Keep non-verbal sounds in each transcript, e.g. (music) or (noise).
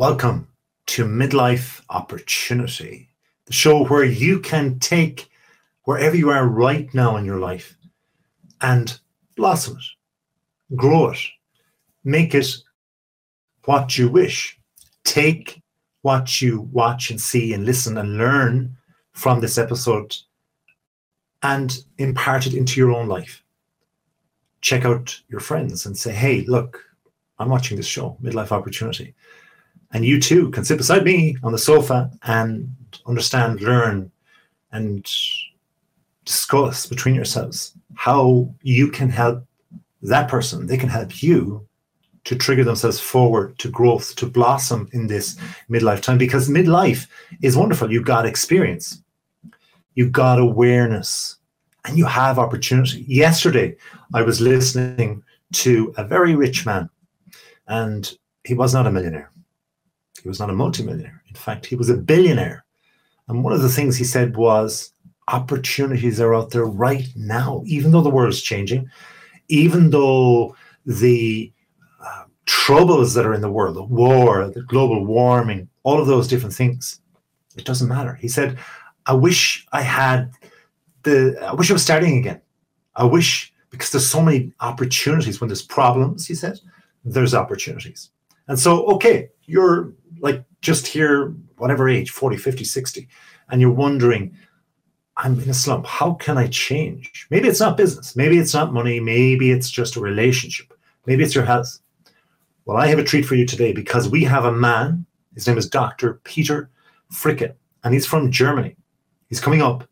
Welcome to Midlife Opportunity, the show where you can take wherever you are right now in your life and blossom it, grow it, make it what you wish. Take what you watch and see and listen and learn from this episode and impart it into your own life. Check out your friends and say, hey, look, I'm watching this show, Midlife Opportunity and you too can sit beside me on the sofa and understand, learn, and discuss between yourselves how you can help that person. They can help you to trigger themselves forward to growth, to blossom in this midlife time because midlife is wonderful. You've got experience, you've got awareness, and you have opportunity. Yesterday, I was listening to a very rich man, and he was not a millionaire he was not a multimillionaire. In fact, he was a billionaire. And one of the things he said was opportunities are out there right now, even though the world is changing, even though the uh, troubles that are in the world, the war, the global warming, all of those different things, it doesn't matter. He said, I wish I had the, I wish I was starting again. I wish, because there's so many opportunities when there's problems, he said, there's opportunities. And so, okay, you're like just here, whatever age, 40, 50, 60, and you're wondering, I'm in a slump. How can I change? Maybe it's not business. Maybe it's not money. Maybe it's just a relationship. Maybe it's your health. Well, I have a treat for you today because we have a man. His name is Dr. Peter Fricke, and he's from Germany. He's coming up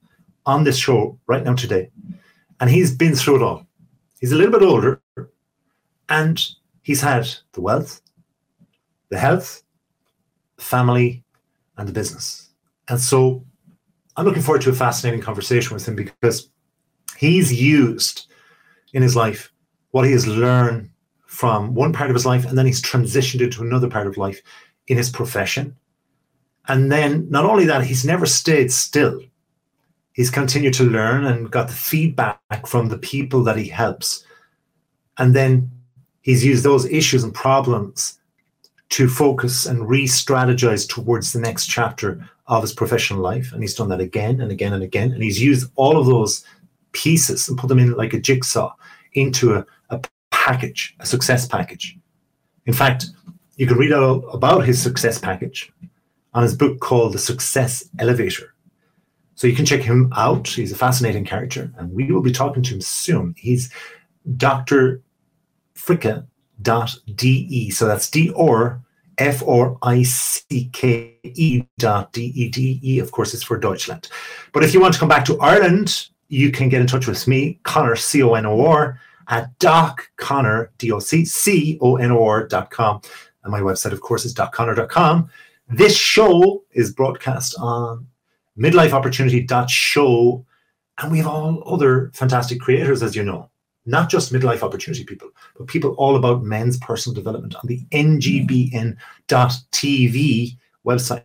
on this show right now today, and he's been through it all. He's a little bit older, and he's had the wealth, the health, family, and the business. And so I'm looking forward to a fascinating conversation with him because he's used in his life what he has learned from one part of his life, and then he's transitioned into another part of life in his profession. And then not only that, he's never stayed still. He's continued to learn and got the feedback from the people that he helps. And then he's used those issues and problems to focus and re strategize towards the next chapter of his professional life. And he's done that again and again and again. And he's used all of those pieces and put them in like a jigsaw into a, a package, a success package. In fact, you can read out about his success package on his book called The Success Elevator. So you can check him out. He's a fascinating character, and we will be talking to him soon. He's Dr. Fricke de. So that's D or F or I C K E dot D E D E. Of course, it's for Deutschland. But if you want to come back to Ireland, you can get in touch with me, Conor C O N O R, at Doc Conor D O C C O N O R dot com. And my website, of course, is docconor.com. This show is broadcast on midlife opportunity dot show, and we have all other fantastic creators, as you know not just midlife opportunity people, but people all about men's personal development on the ngbn.tv website.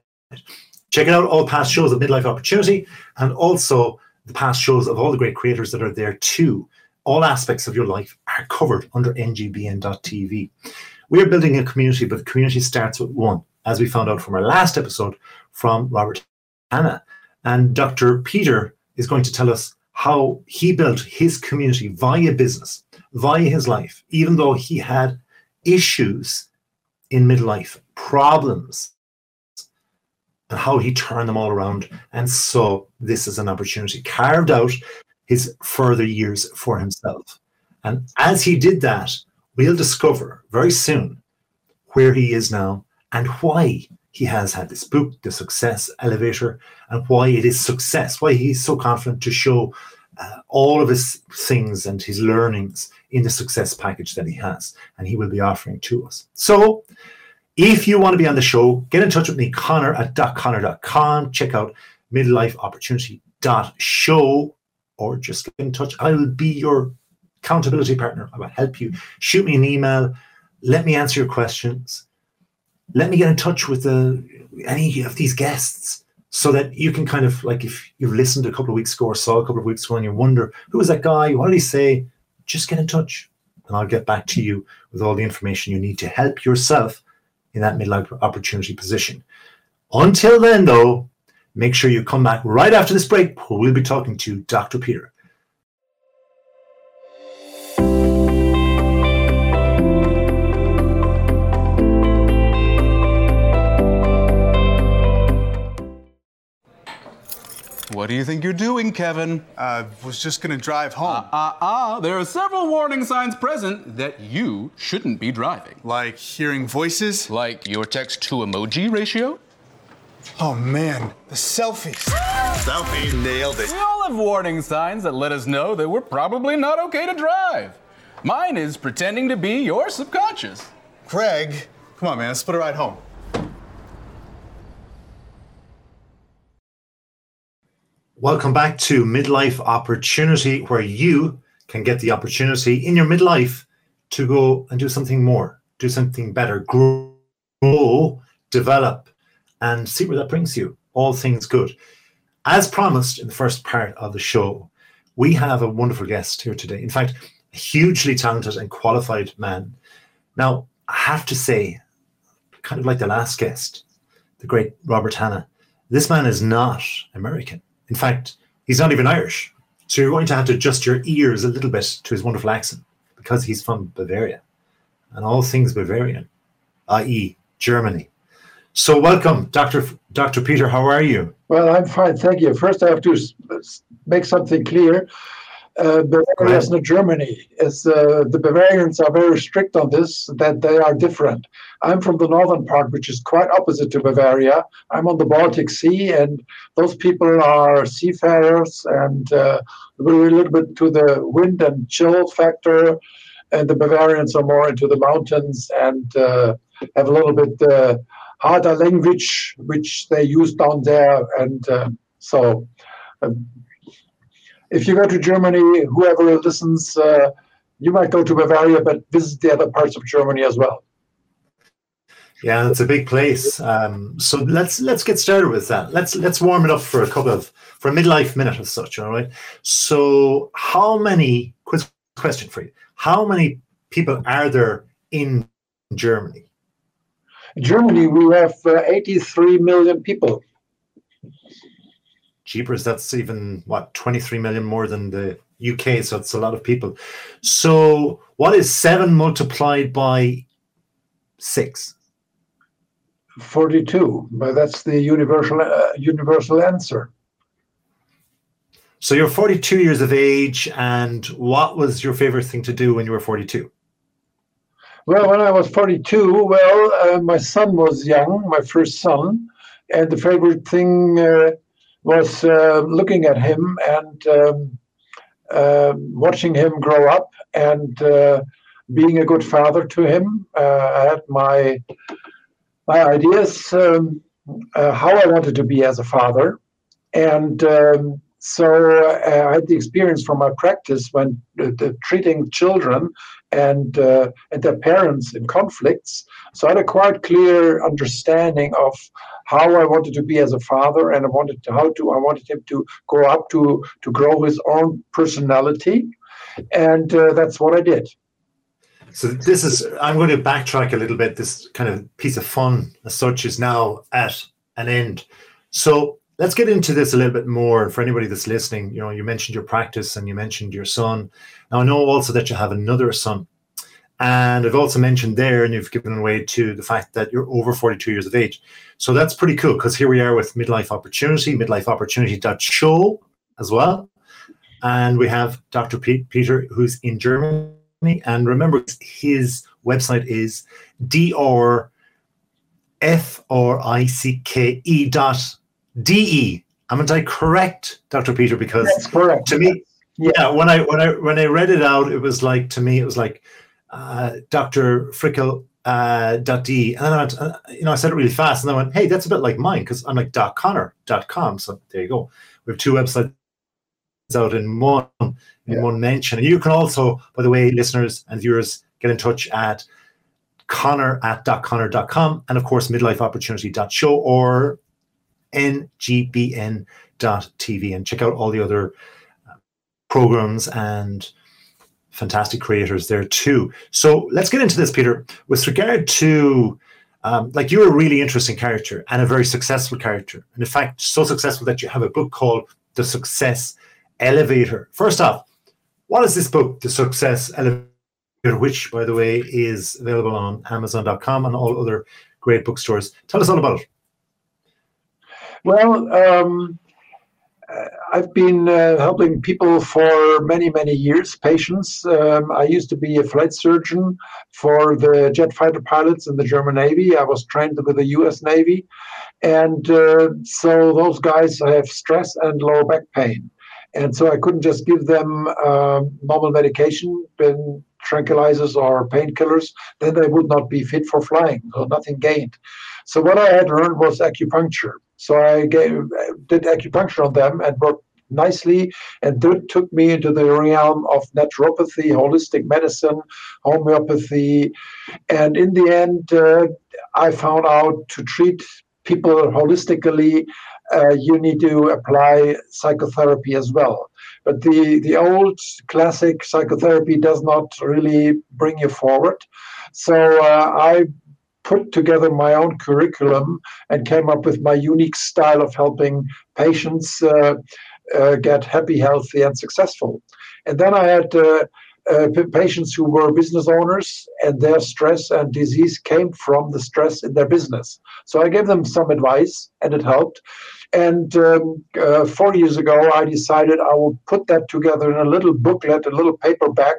Check it out all past shows of Midlife Opportunity and also the past shows of all the great creators that are there too. All aspects of your life are covered under ngbn.tv. We are building a community, but the community starts with one, as we found out from our last episode from Robert Hanna. And Dr. Peter is going to tell us how he built his community via business, via his life, even though he had issues in midlife, problems, and how he turned them all around and saw this as an opportunity, carved out his further years for himself. And as he did that, we'll discover very soon where he is now and why he has had this book, The Success Elevator, and why it is success, why he's so confident to show uh, all of his things and his learnings in the success package that he has, and he will be offering to us. So, if you want to be on the show, get in touch with me, Conor at docconor.com. Check out midlifeopportunity.show or just get in touch. I will be your accountability partner. I will help you. Shoot me an email. Let me answer your questions let me get in touch with the, any of these guests so that you can kind of like if you've listened a couple of weeks ago or saw a couple of weeks ago and you wonder who is that guy what did he say just get in touch and i'll get back to you with all the information you need to help yourself in that midlife opportunity position. Until then, though, make sure you come back right after this break where we'll be talking to Dr. Peter. What do you think you're doing, Kevin? I uh, was just gonna drive home. Ah, uh, ah, uh, there are several warning signs present that you shouldn't be driving. Like hearing voices? Like your text to emoji ratio? Oh man, the selfies. Selfie nailed it. We all have warning signs that let us know that we're probably not okay to drive. Mine is pretending to be your subconscious. Craig, come on, man, let's put a ride home. Welcome back to Midlife Opportunity, where you can get the opportunity in your midlife to go and do something more, do something better, grow, develop, and see where that brings you. All things good. As promised in the first part of the show, we have a wonderful guest here today. In fact, a hugely talented and qualified man. Now, I have to say, kind of like the last guest, the great Robert Hanna, this man is not American in fact, he's not even Irish. So you're going to have to adjust your ears a little bit to his wonderful accent because he's from Bavaria and all things Bavarian, i.e., Germany. So welcome, Dr. Dr. Peter. How are you? Well, I'm fine, thank you. First, I have to make something clear. Uh, Bavaria is not Germany. As uh, the Bavarians are very strict on this, that they are different. I'm from the northern part, which is quite opposite to Bavaria. I'm on the Baltic Sea, and those people are seafarers and uh, we're a little bit to the wind and chill factor. And the Bavarians are more into the mountains and uh, have a little bit uh, harder language, which they use down there. And uh, so um, if you go to Germany, whoever listens, uh, you might go to Bavaria, but visit the other parts of Germany as well. Yeah, it's a big place. Um, so let's let's get started with that. Let's let's warm it up for a couple of for a midlife minute as such. All right. So, how many quiz question for you? How many people are there in Germany? In Germany, we have uh, 83 million people jeepers, that's even what 23 million more than the UK. So it's a lot of people. So what is seven multiplied by six? 42 but that's the universal uh, universal answer so you're 42 years of age and what was your favorite thing to do when you were 42 well when i was 42 well uh, my son was young my first son and the favorite thing uh, was uh, looking at him and um, uh, watching him grow up and uh, being a good father to him. Uh, I had my my ideas um, uh, how I wanted to be as a father, and um, so I had the experience from my practice when treating children and and their parents in conflicts. So I had a quite clear understanding of how I wanted to be as a father, and I wanted to, how to I wanted him to grow up to to grow his own personality, and uh, that's what I did. So this is I'm going to backtrack a little bit. This kind of piece of fun as such is now at an end. So let's get into this a little bit more. And For anybody that's listening, you know, you mentioned your practice and you mentioned your son. Now I know also that you have another son. And I've also mentioned there, and you've given away to the fact that you're over 42 years of age. So that's pretty cool because here we are with Midlife Opportunity, midlifeopportunity.show as well. And we have Dr. Peter, who's in Germany. And remember, his website is dr f r i c k e dot d e. I'm I correct, Dr. Peter? Because That's correct. to me, yeah, when I when I when I read it out, it was like to me, it was like uh, Dr. Frickel uh, .d, and then I went, uh, you know, I said it really fast, and I went, hey, that's a bit like mine because I'm like dot .conor.com. So there you go. We have two websites out in one in yeah. one mention. And you can also, by the way, listeners and viewers, get in touch at conor at .conor.com and of course midlifeopportunity.show or ngbn.tv and check out all the other uh, programs and fantastic creators there too. So let's get into this, Peter. With regard to um, like you're a really interesting character and a very successful character. And in fact, so successful that you have a book called The Success Elevator. First off, what is this book, The Success Elevator, which, by the way, is available on Amazon.com and all other great bookstores? Tell us all about it. Well, um, I've been uh, helping people for many, many years, patients. Um, I used to be a flight surgeon for the jet fighter pilots in the German Navy. I was trained with the US Navy. And uh, so those guys have stress and lower back pain. And so I couldn't just give them uh, normal medication, tranquilizers or painkillers, then they would not be fit for flying, so nothing gained. So what I had learned was acupuncture. So I gave, did acupuncture on them and worked nicely and that took me into the realm of naturopathy, holistic medicine, homeopathy. And in the end, uh, I found out to treat people holistically, uh, you need to apply psychotherapy as well. But the, the old classic psychotherapy does not really bring you forward. So uh, I put together my own curriculum and came up with my unique style of helping patients uh, uh, get happy, healthy, and successful. And then I had uh, uh patients who were business owners, and their stress and disease came from the stress in their business. So I gave them some advice, and it helped. And um, uh, four years ago, I decided I would put that together in a little booklet, a little paperback,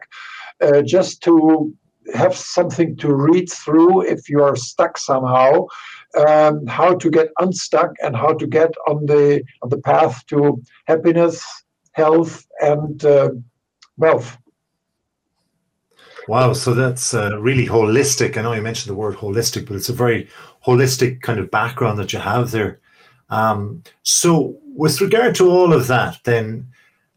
uh, just to have something to read through if you are stuck somehow um, how to get unstuck and how to get on the on the path to happiness health and uh, wealth. Wow so that's uh, really holistic. I know you mentioned the word holistic but it's a very holistic kind of background that you have there. Um, so with regard to all of that then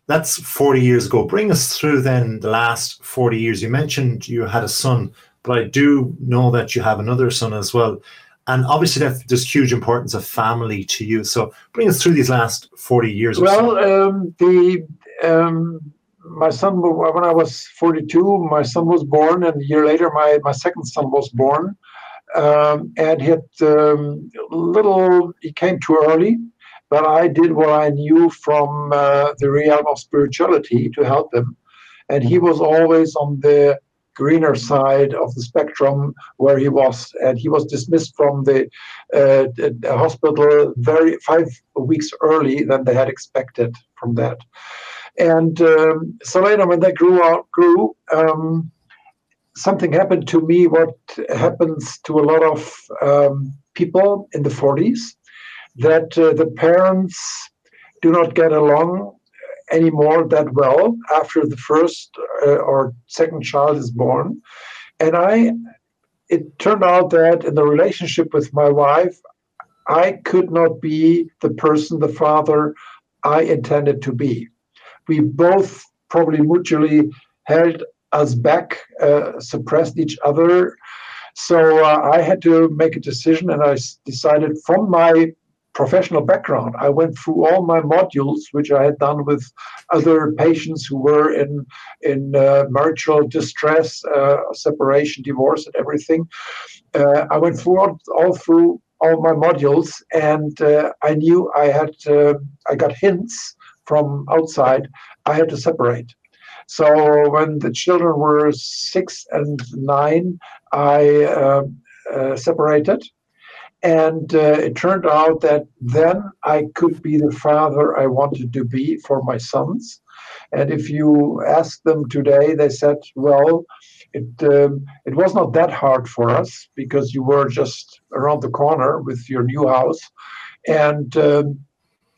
that's 40 years ago. Bring us through then the last 40 years. You mentioned you had a son, but I do know that you have another son as well. And obviously, there's huge importance of family to you. So bring us through these last 40 years. Well, so. um, the um, my son, when I was 42, my son was born, and a year later, my, my second son was born. Um, and he had little, he came too early but I did what I knew from uh, the realm of spirituality to help him. And he was always on the greener side of the spectrum where he was. And he was dismissed from the, uh, hospital very five weeks early than they had expected from that. And um, so later, when they grew out, grew, um, something happened to me. What happens to a lot of um, people in the 40s? That uh, the parents do not get along anymore that well after the first uh, or second child is born. And I, it turned out that in the relationship with my wife, I could not be the person, the father I intended to be. We both probably mutually held us back, uh, suppressed each other. So uh, I had to make a decision, and I decided from my professional background. I went through all my modules, which I had done with other patients who were in in uh, marital distress, uh, separation, divorce, and everything. Uh, I went through all, all, through all my modules, and uh, I knew I had uh, I got hints from outside. I had to separate. So when the children were six and nine, I uh, separated and uh, it turned out that then I could be the father I wanted to be for my sons. And if you ask them today, they said, well, it, um, it was not that hard for us because you were just around the corner with your new house. And um,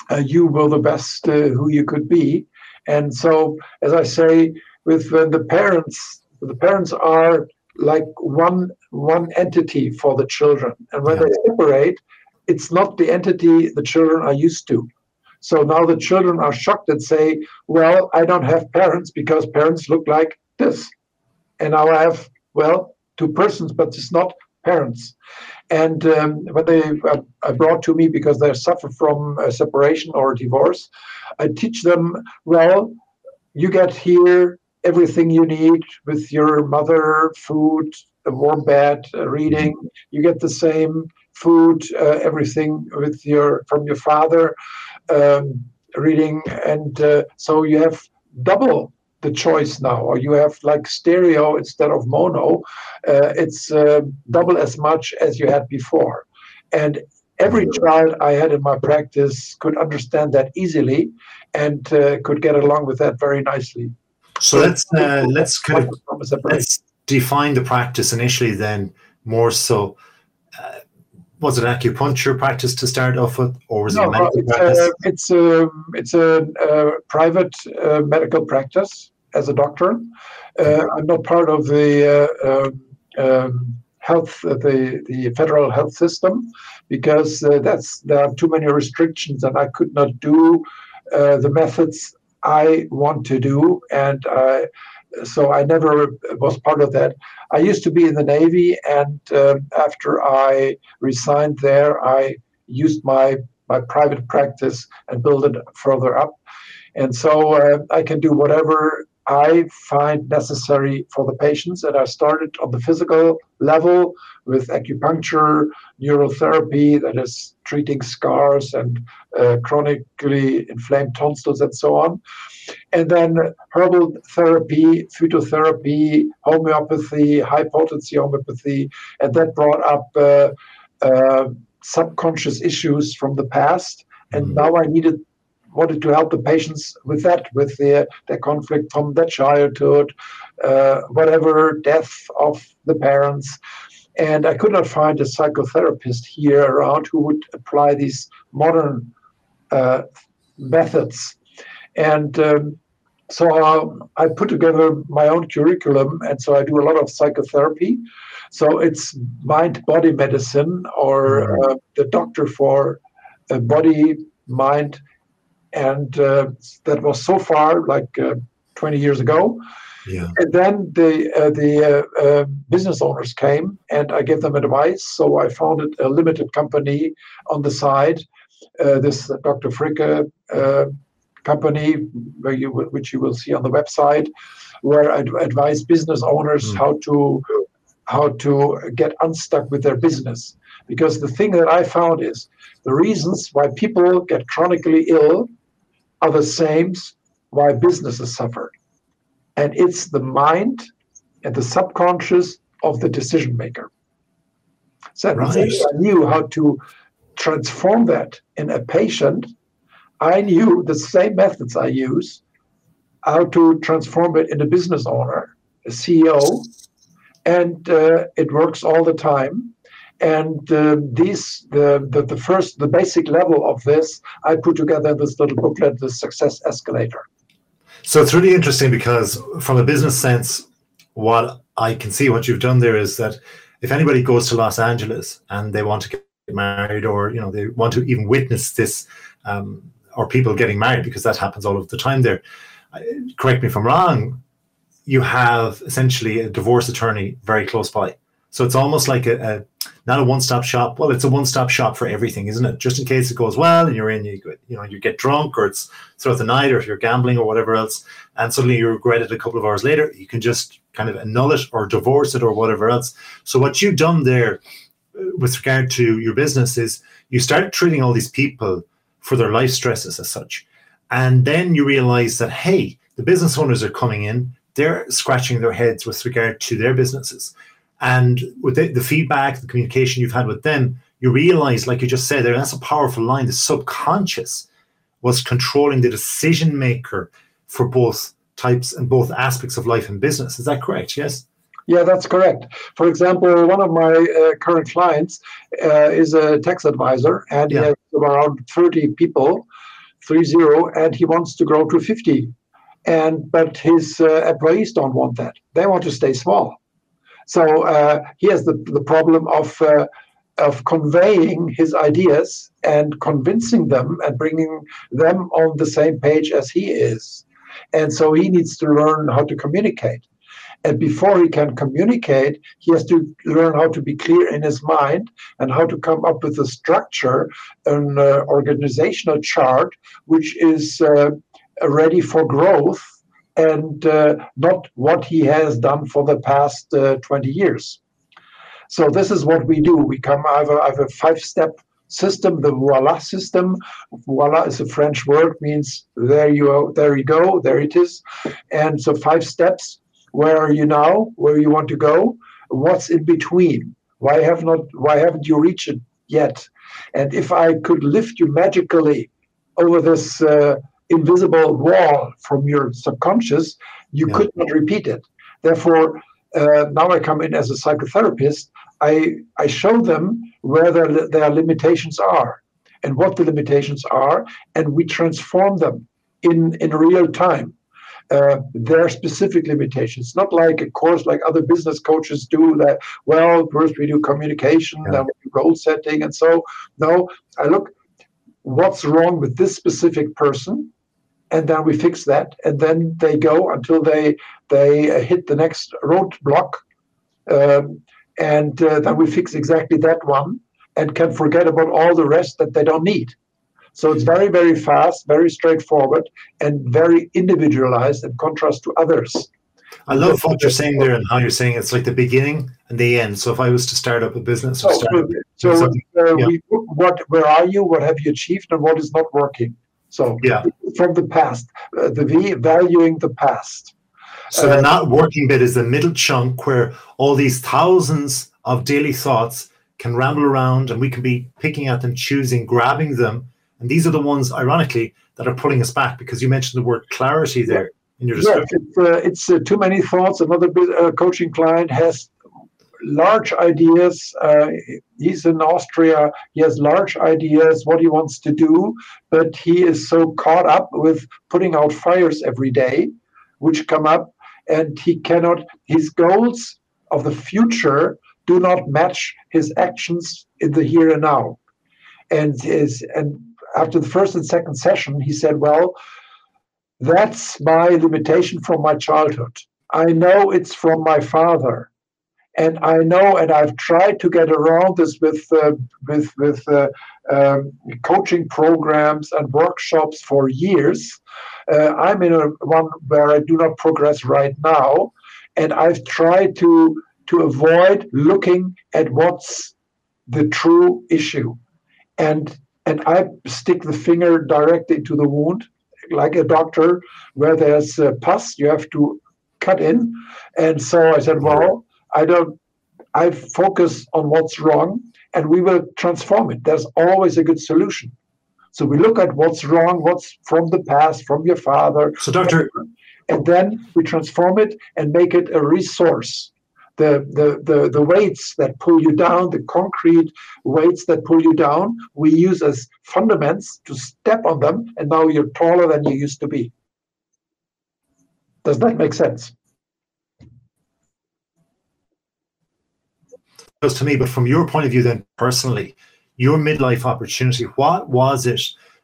uh, you were the best uh, who you could be. And so, as I say, with the parents, the parents are like one one entity for the children. And when yeah. they separate it's not the entity the children are used to. So now the children are shocked and say well i don't have parents because parents look like this. And now i have well two persons but it's not parents. And um, when they uh, are brought to me because they suffer from a separation or a divorce i teach them well you get here everything you need with your mother, food, warm bed, reading. You get the same food, uh, everything with your from your father, um, reading, and uh, so you have double the choice now, or you have like stereo instead of mono. Uh, it's uh, double as much as you had before, and every child I had in my practice could understand that easily and uh, could get along with that very nicely. So let's uh, let's kind of let's define the practice initially. Then more so, uh, was it acupuncture practice to start off with, or was no, it a medical it's practice? A, it's a it's a, uh, private uh, medical practice as a doctor. Uh, I'm not part of the um, um, health the the federal health system because that's there are too many restrictions and I could not do the methods I want to do, and uh, so I never was part of that. I used to be in the Navy, and um, after I resigned there, I used my my private practice and built it further up. And so uh, I can do whatever I find necessary for the patients. And I started on the physical level with acupuncture, neurotherapy, that is treating scars and uh, chronically inflamed tonsils and so on. And then herbal therapy, phytotherapy, homeopathy, high potency homeopathy, and that brought up uh, uh, subconscious issues from the past. And mm-hmm. now I needed wanted to help the patients with that, with their, their conflict from their childhood, uh, whatever death of the parents. And I could not find a psychotherapist here around who would apply these modern uh, methods. And um, so um, I put together my own curriculum, and so I do a lot of psychotherapy. So it's mind body medicine, or mm-hmm. uh, the doctor for uh, body, mind, and uh, that was so far like uh, 20 years ago. Yeah. And then the uh, the uh, uh, business owners came, and I gave them advice. So I founded a limited company on the side, uh, this Dr. Fricke company, where you which you will see on the website, where I advise business owners mm. how to how to get unstuck with their business. Because the thing that I found is the reasons why people get chronically ill are the same why businesses suffer. And it's the mind and the subconscious of the decision maker. So right. I knew how to transform that in a patient. I knew the same methods I use, how to transform it in a business owner, a CEO, and uh, it works all the time and uh, these the, the, the first the basic level of this i put together this little booklet the success escalator. So it's really interesting because from a business sense what i can see what you've done there is that if anybody goes to los angeles and they want to get married or you know they want to even witness this um, or people getting married because that happens all of the time there correct me if i'm wrong you have essentially a divorce attorney very close by so it's almost like a, a not a one-stop shop. Well, it's a one-stop shop for everything, isn't it? Just in case it goes well and you're in, you you know, you get drunk or it's throughout the night or if you're gambling or whatever else, and suddenly you regret it a couple of hours later, you can just kind of annul it or divorce it or whatever else. So what you've done there uh, with regard to your business is you start treating all these people for their life stresses as such. And then you realize that, hey, the business owners are coming in, they're scratching their heads with regard to their businesses. And with the, the, feedback, the communication you've had with them, you realize, like you just said there, that's a powerful line. The subconscious was controlling the decision maker for both types and both aspects of life and business. Is that correct? Yes. Yeah, that's correct. For example, one of my uh, current clients uh, is a tax advisor, and yeah. he has around 30 people, three zero, and he wants to grow to 50. And but his uh, employees don't want that; they want to stay small. So uh, he has the, the problem of uh, of conveying his ideas and convincing them and bringing them on the same page as he is. And so he needs to learn how to communicate. And before he can communicate, he has to learn how to be clear in his mind and how to come up with a structure, an uh, organizational chart, which is uh, ready for growth and uh, not what he has done for the past uh, 20 years. So this is what we do. We come. I have a, I have a five-step system, the voila system. Voila is a French word, means there you are, there you go, there it is. And so five steps. Where are you now? Where you want to go? What's in between? Why have not? Why haven't you reached it yet? And if I could lift you magically over this uh, invisible wall from your subconscious, you yeah. could not repeat it. Therefore, uh, now I come in as a psychotherapist. I I show them where their, their limitations are and what the limitations are, and we transform them in in real time. Uh, their specific limitations, not like a course like other business coaches do. That well, first we do communication, yeah. then we do goal setting, and so no, I look what's wrong with this specific person and then we fix that and then they go until they they hit the next roadblock um, and uh, then we fix exactly that one and can forget about all the rest that they don't need so it's very very fast very straightforward and very individualized in contrast to others I love what you're saying there and how you're saying it's like the beginning and the end. So if I was to start up a business, so, so uh, yeah. we, what, where are you? What have you achieved, and what is not working? So yeah, from the past, uh, the V valuing the past. So the not working bit is the middle chunk where all these thousands of daily thoughts can ramble around, and we can be picking at them, choosing, grabbing them, and these are the ones, ironically, that are pulling us back because you mentioned the word clarity there in your description. Yeah, it's, uh, it's uh, too many thoughts. Another uh, coaching client has large ideas. Uh, he's in Austria. He has large ideas what he wants to do, but he is so caught up with putting out fires every day, which come up, and he cannot. His goals of the future do not match his actions in the here and now. And is and after the first and second session, he said, "Well." That's my limitation from my childhood. I know it's from my father and I know, and I've tried to get around this with uh, with with uh, um, coaching programs and workshops for years. Uh, I'm in a one where I do not progress right now, and I've tried to to avoid looking at what's the true issue, and and I stick the finger directly to the wound, like a doctor, where there's a pus, you have to cut in, and so I said, well I don't. I focus on what's wrong, and we will transform it. There's always a good solution. So we look at what's wrong, what's from the past, from your father. So, doctor, and then we transform it and make it a resource. The, the, the, the weights that pull you down, the concrete weights that pull you down, we use as fundaments to step on them, and now you're taller than you used to be. Does that make sense? To me, but from your point of view, then personally, your midlife opportunity, what was it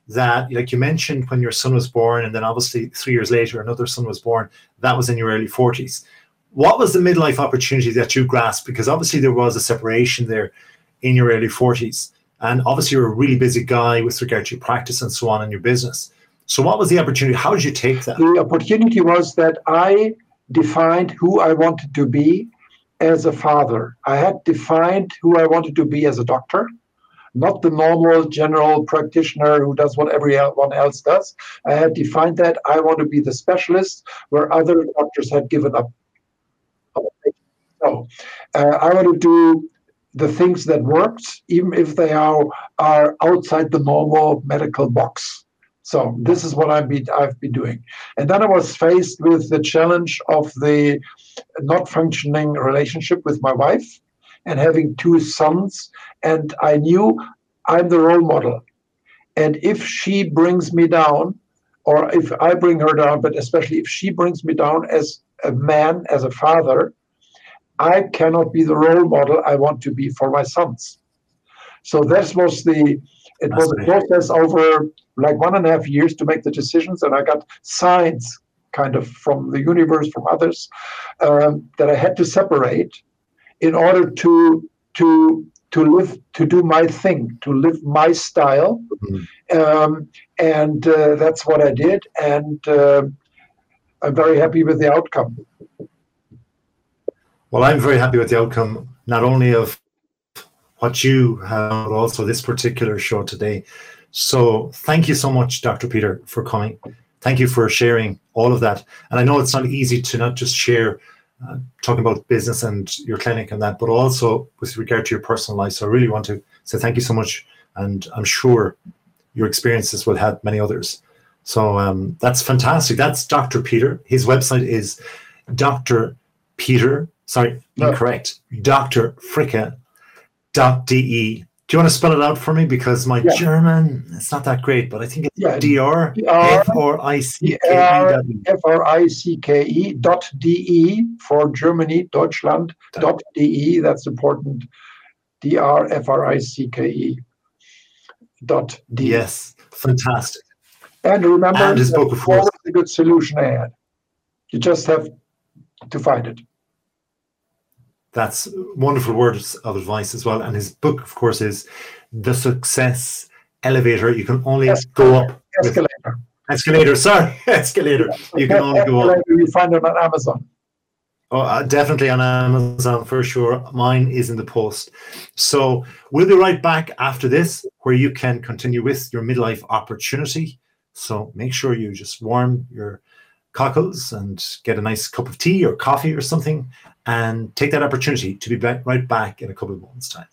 that, like you mentioned, when your son was born, and then obviously three years later, another son was born, that was in your early 40s. What was the midlife opportunity that you grasped? Because obviously there was a separation there in your early 40s. And obviously you're a really busy guy with regard to your practice and so on in your business. So what was the opportunity? How did you take that? The opportunity was that I defined who I wanted to be as a father. I had defined who I wanted to be as a doctor, not the normal general practitioner who does what everyone else does. I had defined that I want to be the specialist where other doctors had given up. So uh, I want to do the things that worked, even if they are are outside the normal medical box. So this is what I've been I've been doing, and then I was faced with the challenge of the not functioning relationship with my wife, and having two sons, and I knew I'm the role model, and if she brings me down, or if I bring her down, but especially if she brings me down as a man, as a father, I cannot be the role model I want to be for my sons. So this was the it was a process over like one and a half years to make the decisions, and I got signs kind of from the universe, from others, um, that I had to separate in order to to to live to do my thing, to live my style, mm-hmm. um, and uh, that's what I did, and uh, I'm very happy with the outcome. Well, I'm very happy with the outcome not only of what you have, but also this particular show today. So thank you so much, Dr. Peter, for coming. Thank you for sharing all of that. And I know it's not easy to not just share uh, talking about business and your clinic and that, but also with regard to your personal life. So I really want to say thank you so much. And I'm sure your experiences will help many others. So um, that's fantastic. That's Dr. Peter. His website is Dr. Peter, sorry, No. incorrect, Dr. Fricke dot de. Do you want to spell it out for me? Because my Yeah. German, it's not that great, but I think it's Yeah. dr f r i c k e dot. F R I C K E dot D E for Germany, Deutschland dot D E. That's important. D R F R I C K E dot D. E. Yes, fantastic. And remember, And his book, of course. a good solution ahead. You just have to find it. That's wonderful words of advice as well. And his book, of course, is The Success Elevator. You can only go up with Escalator. escalator. (laughs) Sorry, escalator. You can only go up. Escalator, You find it on Amazon. Oh, uh, definitely on Amazon for sure. Mine is in the post. So we'll be right back after this, where you can continue with your midlife opportunity. So make sure you just warm your cockles and get a nice cup of tea or coffee or something, and take that opportunity to be right back in a couple of months' time.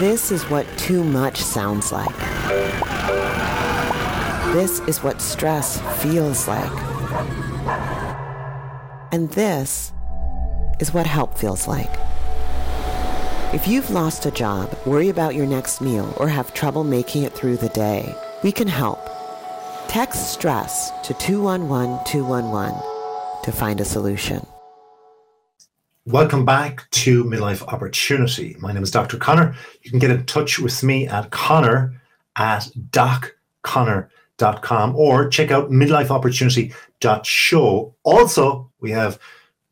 This is what too much sounds like. This is what stress feels like. And this is what help feels like. If you've lost a job, worry about your next meal, or have trouble making it through the day, we can help. Text stress to 211 211 to find a solution. Welcome back to Midlife Opportunity. My name is Dr. Conor. You can get in touch with me at conor at docconor.com or check out midlifeopportunity.show. Also, we have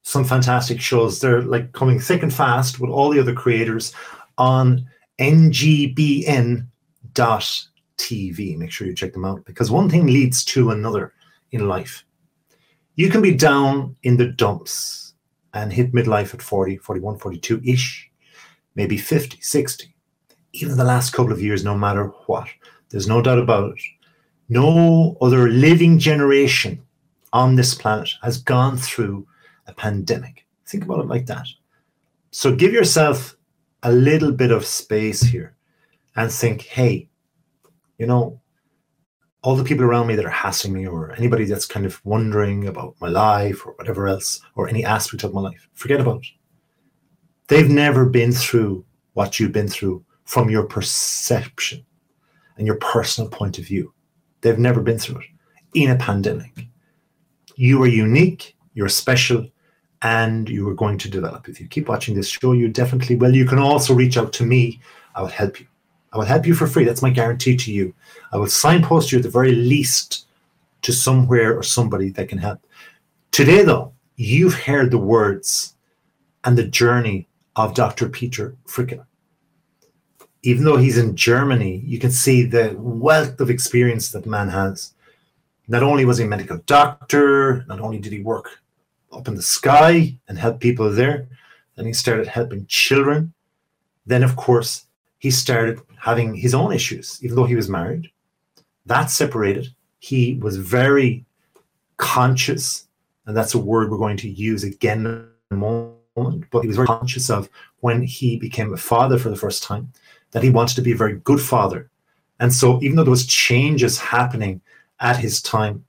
some fantastic shows. They're like coming thick and fast with all the other creators on ngbn.tv. Make sure you check them out because one thing leads to another in life. You can be down in the dumps and hit midlife at 40, 41, 42 ish, maybe 50, 60, even the last couple of years, no matter what. There's no doubt about it. No other living generation on this planet has gone through a pandemic. Think about it like that. So give yourself a little bit of space here and think, hey, you know, all the people around me that are hassling me or anybody that's kind of wondering about my life or whatever else or any aspect of my life, forget about it. They've never been through what you've been through from your perception and your personal point of view. They've never been through it in a pandemic. You are unique, you're special, and you are going to develop. If you keep watching this show, you definitely will. You can also reach out to me. I will help you. I will help you for free. That's my guarantee to you. I will signpost you at the very least to somewhere or somebody that can help. Today, though, you've heard the words and the journey of Dr. Peter Fricke. Even though he's in Germany, you can see the wealth of experience that man has. Not only was he a medical doctor, not only did he work up in the sky and help people there, then he started helping children. Then, of course, he started having his own issues, even though he was married. That separated. He was very conscious, and that's a word we're going to use again in a moment, but he was very conscious of when he became a father for the first time, that he wanted to be a very good father. And so, even though there was changes happening at his time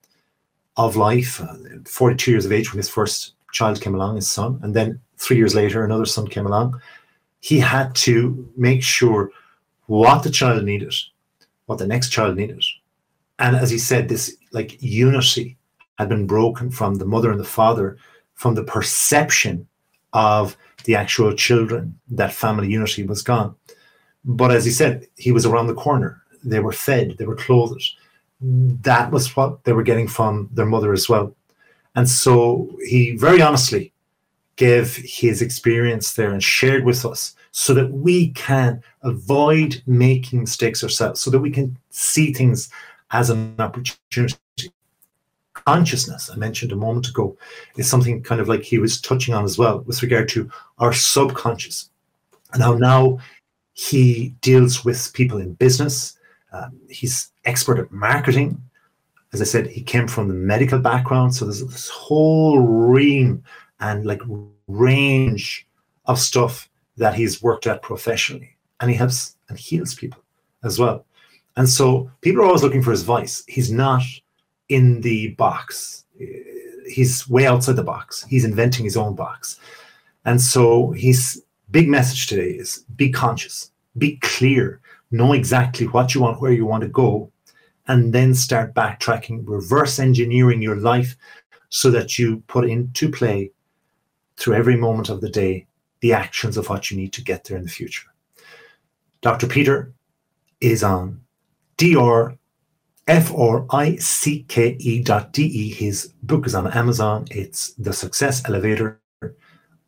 of life, uh, 42 years of age when his first child came along, his son, and then three years later, another son came along, he had to make sure what the child needed, what the next child needed. And as he said, this like unity had been broken from the mother and the father, from the perception of the actual children, that family unity was gone. But as he said, he was around the corner. They were fed, they were clothed. That was what they were getting from their mother as well. And so he very honestly gave his experience there and shared with us so that we can avoid making mistakes ourselves, so that we can see things as an opportunity. Consciousness, I mentioned a moment ago, is something kind of like he was touching on as well with regard to our subconscious and how now he deals with people in business. Uh, he's expert at marketing. As I said, he came from the medical background, so there's this whole ream and like range of stuff that he's worked at professionally, and he helps and heals people as well. And so people are always looking for his voice. He's not in the box. He's way outside the box. He's inventing his own box. And so his big message today is be conscious, be clear, know exactly what you want, where you want to go, and then start backtracking, reverse engineering your life so that you put into play through every moment of the day the actions of what you need to get there in the future. Dr. Peter is on drfricke dot de. His book is on Amazon. It's The Success Elevator.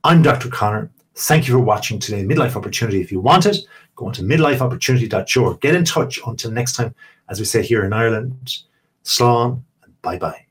I'm Dr. Conor. Thank you for watching today, Midlife Opportunity. If you want it, go on to midlifeopportunity.org. Get in touch until next time, as we say here in Ireland. Slán and bye bye.